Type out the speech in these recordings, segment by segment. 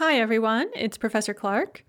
Hi, everyone. It's Professor Clark.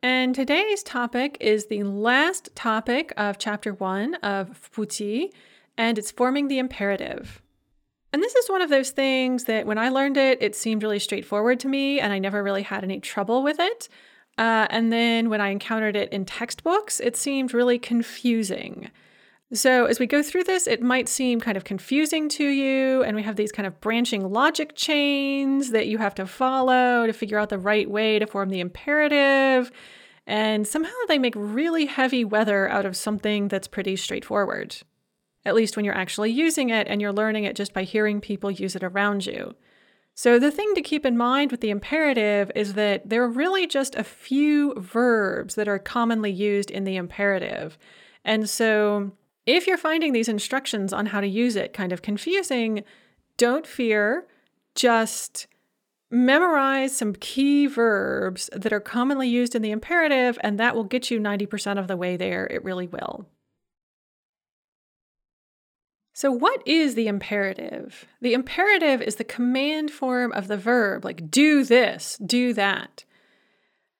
And today's topic is the last topic of chapter one of Fuqi, and it's forming the imperative. And this is one of those things that when I learned it, it seemed really straightforward to me, and I never really had any trouble with it. Uh, and then when I encountered it in textbooks, it seemed really confusing. So, as we go through this, it might seem kind of confusing to you, and we have these kind of branching logic chains that you have to follow to figure out the right way to form the imperative. And somehow they make really heavy weather out of something that's pretty straightforward, at least when you're actually using it and you're learning it just by hearing people use it around you. So, the thing to keep in mind with the imperative is that there are really just a few verbs that are commonly used in the imperative. And so, if you're finding these instructions on how to use it kind of confusing, don't fear, just memorize some key verbs that are commonly used in the imperative, and that will get you 90% of the way there. It really will. So, what is the imperative? The imperative is the command form of the verb, like do this, do that.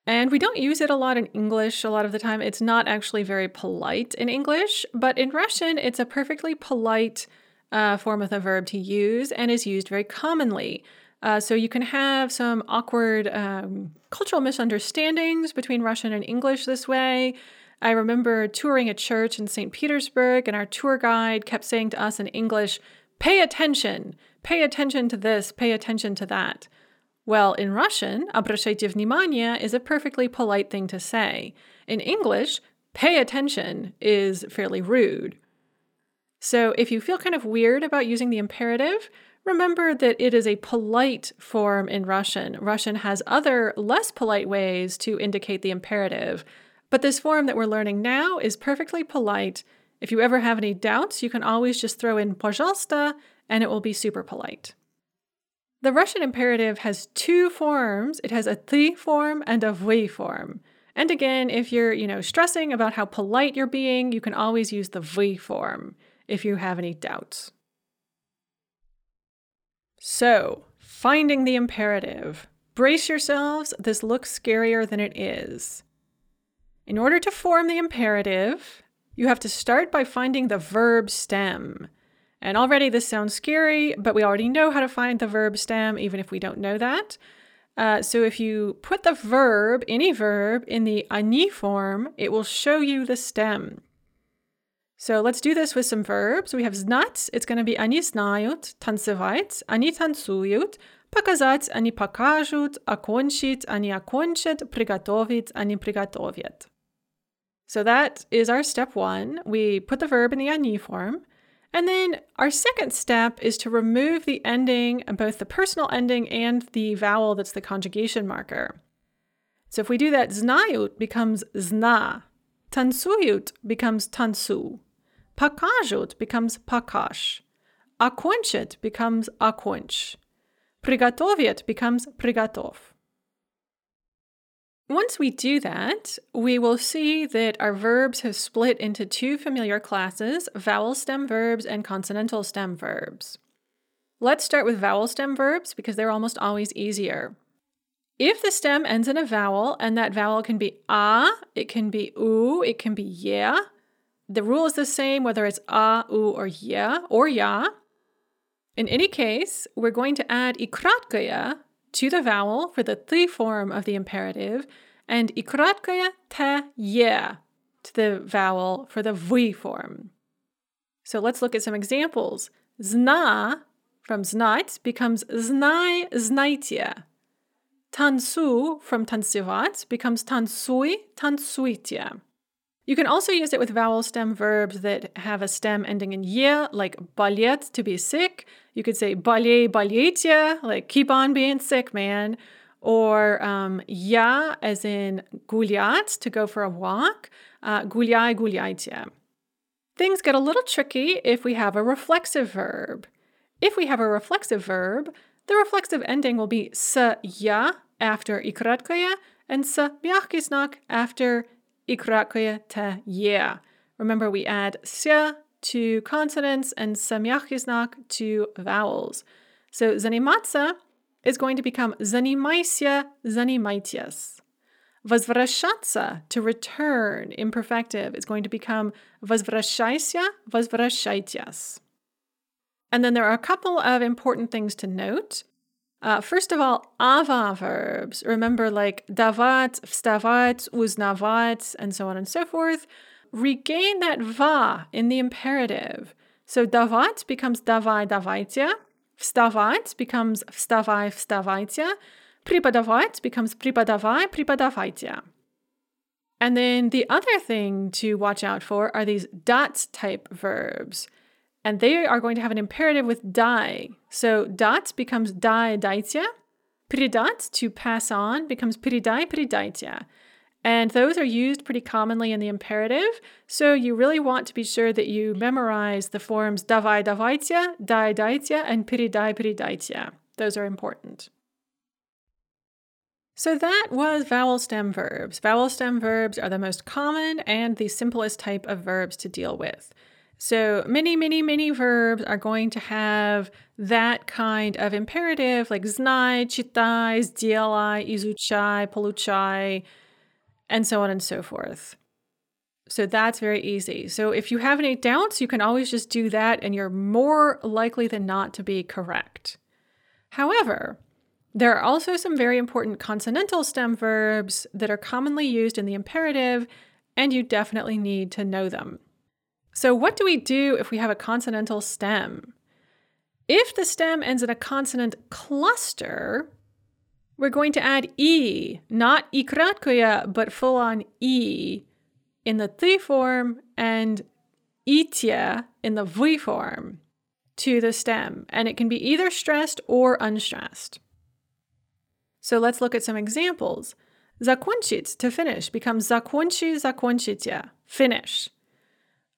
And we don't use it a lot in English a lot of the time. It's not actually very polite in English, but in Russian, it's a perfectly polite uh, form of the verb to use and is used very commonly. Uh, so you can have some awkward um, cultural misunderstandings between Russian and English this way. I remember touring a church in St. Petersburg, and our tour guide kept saying to us in English, Pay attention, pay attention to this, pay attention to that. Well, in Russian, обращайте внимание is a perfectly polite thing to say. In English, pay attention is fairly rude. So if you feel kind of weird about using the imperative, remember that it is a polite form in Russian. Russian has other less polite ways to indicate the imperative, but this form that we're learning now is perfectly polite. If you ever have any doubts, you can always just throw in пожалуйста and it will be super polite. The Russian imperative has two forms. It has a ты form and a вы form. And again, if you're, you know, stressing about how polite you're being, you can always use the вы form if you have any doubts. So, finding the imperative. Brace yourselves, this looks scarier than it is. In order to form the imperative, you have to start by finding the verb stem. And already this sounds scary, but we already know how to find the verb stem, even if we don't know that. Uh, so if you put the verb, any verb, in the ani form, it will show you the stem. So let's do this with some verbs. We have znat, it's going to be ani znают, танцевать, они танцуют, показать, они покажут, окончить, они окончат, приготовить, они приготовят. So that is our step one. We put the verb in the ani form. And then our second step is to remove the ending, both the personal ending and the vowel that's the conjugation marker. So if we do that, znayut becomes zna, tansuyut becomes tansu, pakajut becomes pakash, akonchit becomes akonch, prigatoviet becomes prigatov. Once we do that, we will see that our verbs have split into two familiar classes vowel stem verbs and consonantal stem verbs. Let's start with vowel stem verbs because they're almost always easier. If the stem ends in a vowel, and that vowel can be a, it can be u, it can be yeah, the rule is the same whether it's ah, a, u, or yeah, or ya. In any case, we're going to add ikratkaya to the vowel for the th form of the imperative, and i kratkaya te ye to the vowel for the v form. So let's look at some examples. Zna from znait becomes znai znaitia. Tansu from tansivat becomes tansui tansuitia. You can also use it with vowel stem verbs that have a stem ending in ye, like balyet to be sick. You could say balye balyetia, like keep on being sick, man. Or um, ya, as in gulyat, to go for a walk, uh, gulyai gulyaitia. Things get a little tricky if we have a reflexive verb. If we have a reflexive verb, the reflexive ending will be sa ya after ikratkaya and miachkisnak after Ikrakoye te yeah. Remember, we add sya to consonants and samyakhiznak to vowels. So zanimatsa is going to become zanimaisya, zanimaityas. Vazvrashatsa, to return, imperfective, is going to become vazvrashaisya, vazvrashaityas. And then there are a couple of important things to note. Uh, first of all, ava verbs. Remember, like davat, vstavat, uznavat, and so on and so forth. Regain that va in the imperative. So davat becomes davai, davaitia. Vstavat becomes vstavai, vstavaitia. Pripadavat becomes pripadavai, pripadavaitia. And then the other thing to watch out for are these dot type verbs and they are going to have an imperative with die. So dat becomes die daitya. Pridat, to pass on, becomes pridai pridaitya. And those are used pretty commonly in the imperative. So you really want to be sure that you memorize the forms davai davaitya, dai daitya, and piridai pridaitya. Those are important. So that was vowel stem verbs. Vowel stem verbs are the most common and the simplest type of verbs to deal with. So many, many, many verbs are going to have that kind of imperative, like znai, chitai, zdielai, izuchai, poluchai, and so on and so forth. So that's very easy. So if you have any doubts, you can always just do that, and you're more likely than not to be correct. However, there are also some very important consonantal stem verbs that are commonly used in the imperative, and you definitely need to know them. So, what do we do if we have a consonantal stem? If the stem ends in a consonant cluster, we're going to add E, not I kratkoya, but full on E in the th form and itya in the v form to the stem. And it can be either stressed or unstressed. So let's look at some examples. Zakończyć to finish becomes zakończy, zakończycie, finish.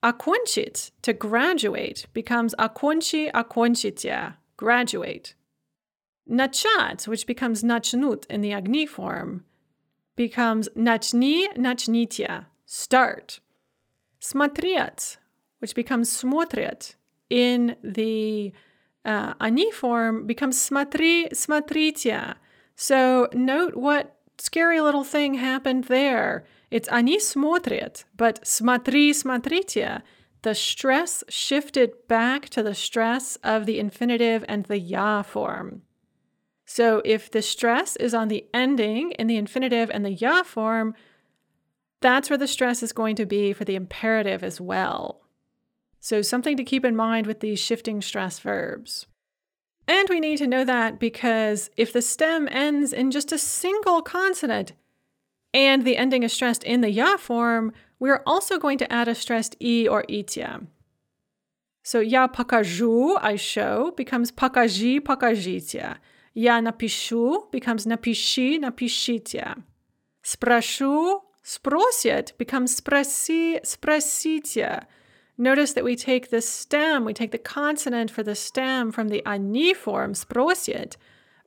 Окончить to graduate becomes окончи окончите, graduate. Nachat which becomes nachnut in the ani form, becomes nachni nachnitya, start. Smatriat which becomes смотрят in the uh, ani form, becomes smatri смотрите. So note what scary little thing happened there. It's они смотрят, but смотри, смотрите. The stress shifted back to the stress of the infinitive and the ya form. So if the stress is on the ending in the infinitive and the ya form, that's where the stress is going to be for the imperative as well. So something to keep in mind with these shifting stress verbs. And we need to know that because if the stem ends in just a single consonant, and the ending is stressed in the ya form, we're also going to add a stressed e or itya. So ya pakaju, I show, becomes pakaji, pakajitya. Ya napishu becomes napishi, napishitya. Sprashu, sprosit becomes sprasi, sprasitya. Notice that we take the stem, we take the consonant for the stem from the ani form, sprosit,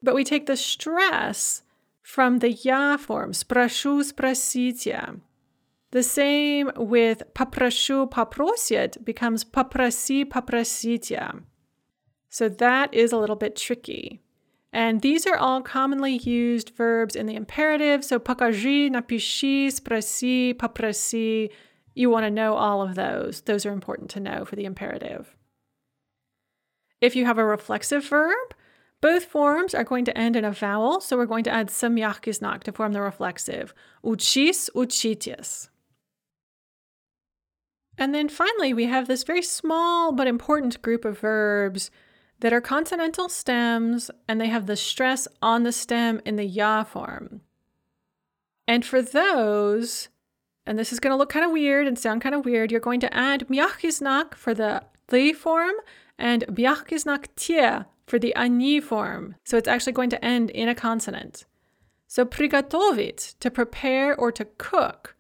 but we take the stress from the ya form, sproшу, спросите. The same with попрошу, попросит becomes попроси, попросите. So that is a little bit tricky. And these are all commonly used verbs in the imperative. So покажи, напиши, спроси, попроси. You want to know all of those. Those are important to know for the imperative. If you have a reflexive verb, both forms are going to end in a vowel, so we're going to add some to form the reflexive. Uchis, uchitis. And then finally, we have this very small but important group of verbs that are consonantal stems and they have the stress on the stem in the ya form. And for those, and this is going to look kind of weird and sound kind of weird, you're going to add miachiznak for the the form and biachiznak tie for the ani form, so it's actually going to end in a consonant. So prigatovit, to prepare or to cook.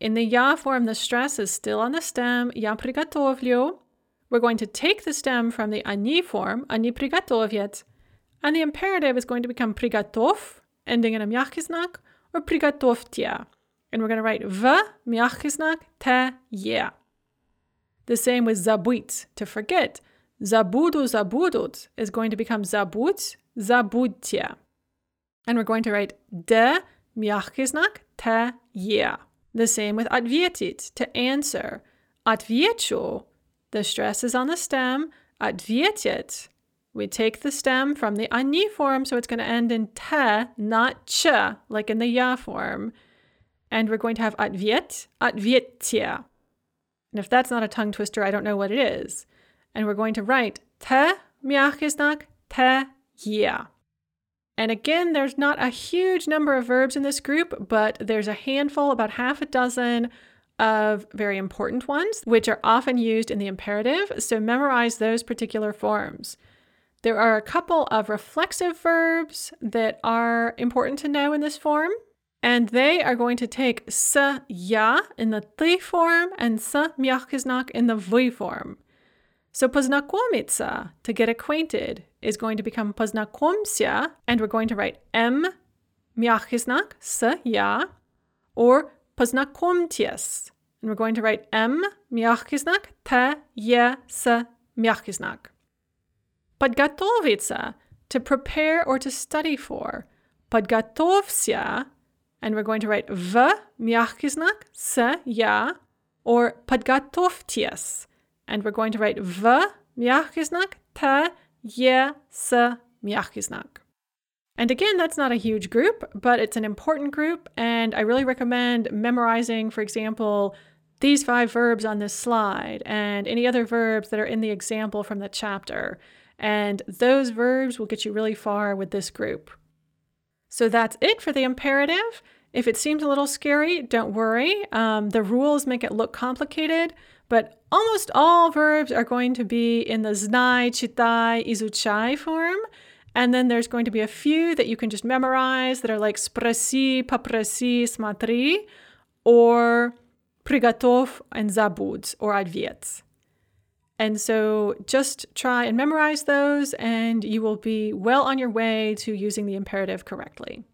In the ya form, the stress is still on the stem, ya prigatovlyo. We're going to take the stem from the ani form, ani prigatoviet, and the imperative is going to become prigatov, ending in a miachiznak, or prigatovtia. And we're going to write v, miachiznak, te, yeah. The same with zabuit, to forget. Zabudu zabudut is going to become zabut, забудьте. And we're going to write de, мягкий знак, te, yeah. The same with ответить, to answer. Отвечу, the stress is on the stem. Ответит. We take the stem from the ani form, so it's going to end in te, not ch, like in the ya form. And we're going to have ответ, ответьте. And if that's not a tongue twister, I don't know what it is. and we're going to write te mjachesnak te yeah. And again, there's not a huge number of verbs in this group, but there's a handful, about half a dozen of very important ones, which are often used in the imperative. So memorize those particular forms. There are a couple of reflexive verbs that are important to know in this form, and they are going to take s ya in the t form and s myakhiznak in the v form. So познакомиться, to get acquainted, is going to become познакомься, and we're going to write m, мягкий знак, с, я, or познакомьтесь. And we're going to write m, мягкий знак, т, е, с, мягкий знак. Подготовиться, to prepare or to study for. Подготовься, and we're going to write в, мягкий знак, с, я, or подготовьтесь and we're going to write v мягкий знак, т, е, с мягкий знак. And again, that's not a huge group, but it's an important group, and I really recommend memorizing, for example, these five verbs on this slide and any other verbs that are in the example from the chapter. And those verbs will get you really far with this group. So that's it for the imperative. If it seems a little scary, don't worry. Um, the rules make it look complicated, but almost all verbs are going to be in the znai, chitai, izuchai form. And then there's going to be a few that you can just memorize that are like sprasi, paprasi, smatri, or prigatov and zabuds or adviets. And so just try and memorize those, and you will be well on your way to using the imperative correctly.